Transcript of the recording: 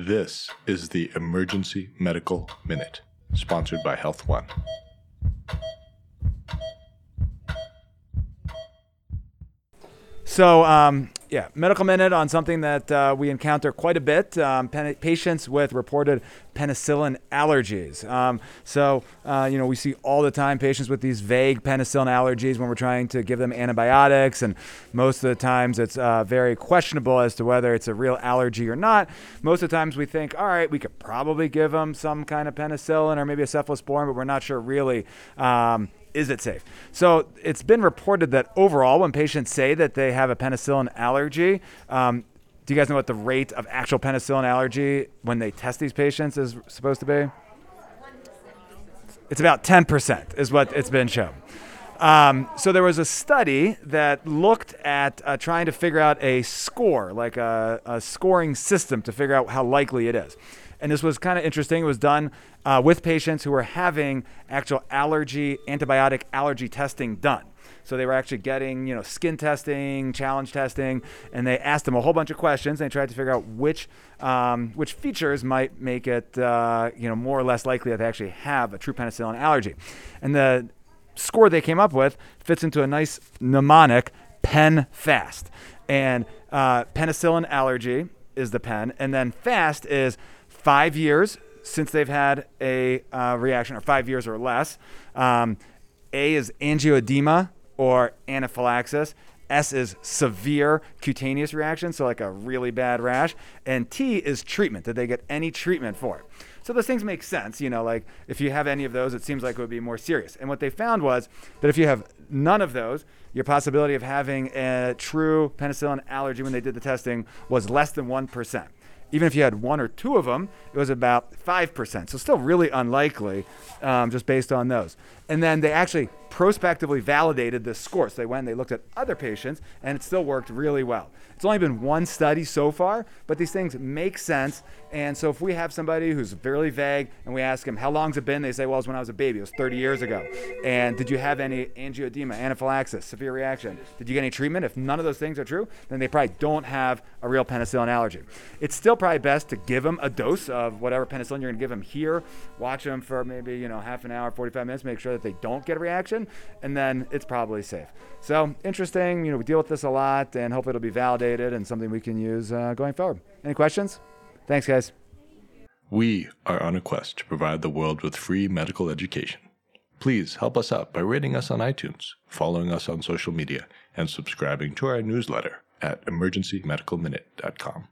This is the Emergency Medical Minute, sponsored by Health One. So, um, yeah, medical minute on something that uh, we encounter quite a bit um, pen- patients with reported penicillin allergies. Um, so, uh, you know, we see all the time patients with these vague penicillin allergies when we're trying to give them antibiotics, and most of the times it's uh, very questionable as to whether it's a real allergy or not. Most of the times we think, all right, we could probably give them some kind of penicillin or maybe a cephalosporin, but we're not sure really. Um, is it safe? So it's been reported that overall, when patients say that they have a penicillin allergy, um, do you guys know what the rate of actual penicillin allergy when they test these patients is supposed to be? It's about 10% is what it's been shown. Um, so there was a study that looked at uh, trying to figure out a score, like a, a scoring system to figure out how likely it is. And this was kind of interesting. It was done uh, with patients who were having actual allergy, antibiotic allergy testing done. So they were actually getting, you know, skin testing, challenge testing, and they asked them a whole bunch of questions. And they tried to figure out which um, which features might make it, uh, you know, more or less likely that they actually have a true penicillin allergy. And the score they came up with fits into a nice mnemonic: pen fast. And uh, penicillin allergy is the pen, and then fast is five years since they've had a uh, reaction, or five years or less. Um, a is angioedema or anaphylaxis. S is severe cutaneous reaction, so like a really bad rash. And T is treatment. Did they get any treatment for it? So those things make sense. You know, like if you have any of those, it seems like it would be more serious. And what they found was that if you have none of those, your possibility of having a true penicillin allergy when they did the testing was less than 1% even if you had one or two of them, it was about 5%. So still really unlikely um, just based on those. And then they actually prospectively validated this score. So they went and they looked at other patients, and it still worked really well. It's only been one study so far, but these things make sense. And so if we have somebody who's fairly vague and we ask them, how long's it been? They say, well, it was when I was a baby. It was 30 years ago. And did you have any angioedema, anaphylaxis, severe reaction? Did you get any treatment? If none of those things are true, then they probably don't have a real penicillin allergy. It's still probably best to give them a dose of whatever penicillin you're going to give them here. Watch them for maybe, you know, half an hour, 45 minutes, make sure that they don't get a reaction, and then it's probably safe. So interesting. You know, we deal with this a lot, and hopefully it'll be validated and something we can use uh, going forward. Any questions? Thanks, guys. We are on a quest to provide the world with free medical education. Please help us out by rating us on iTunes, following us on social media, and subscribing to our newsletter at emergencymedicalminute.com.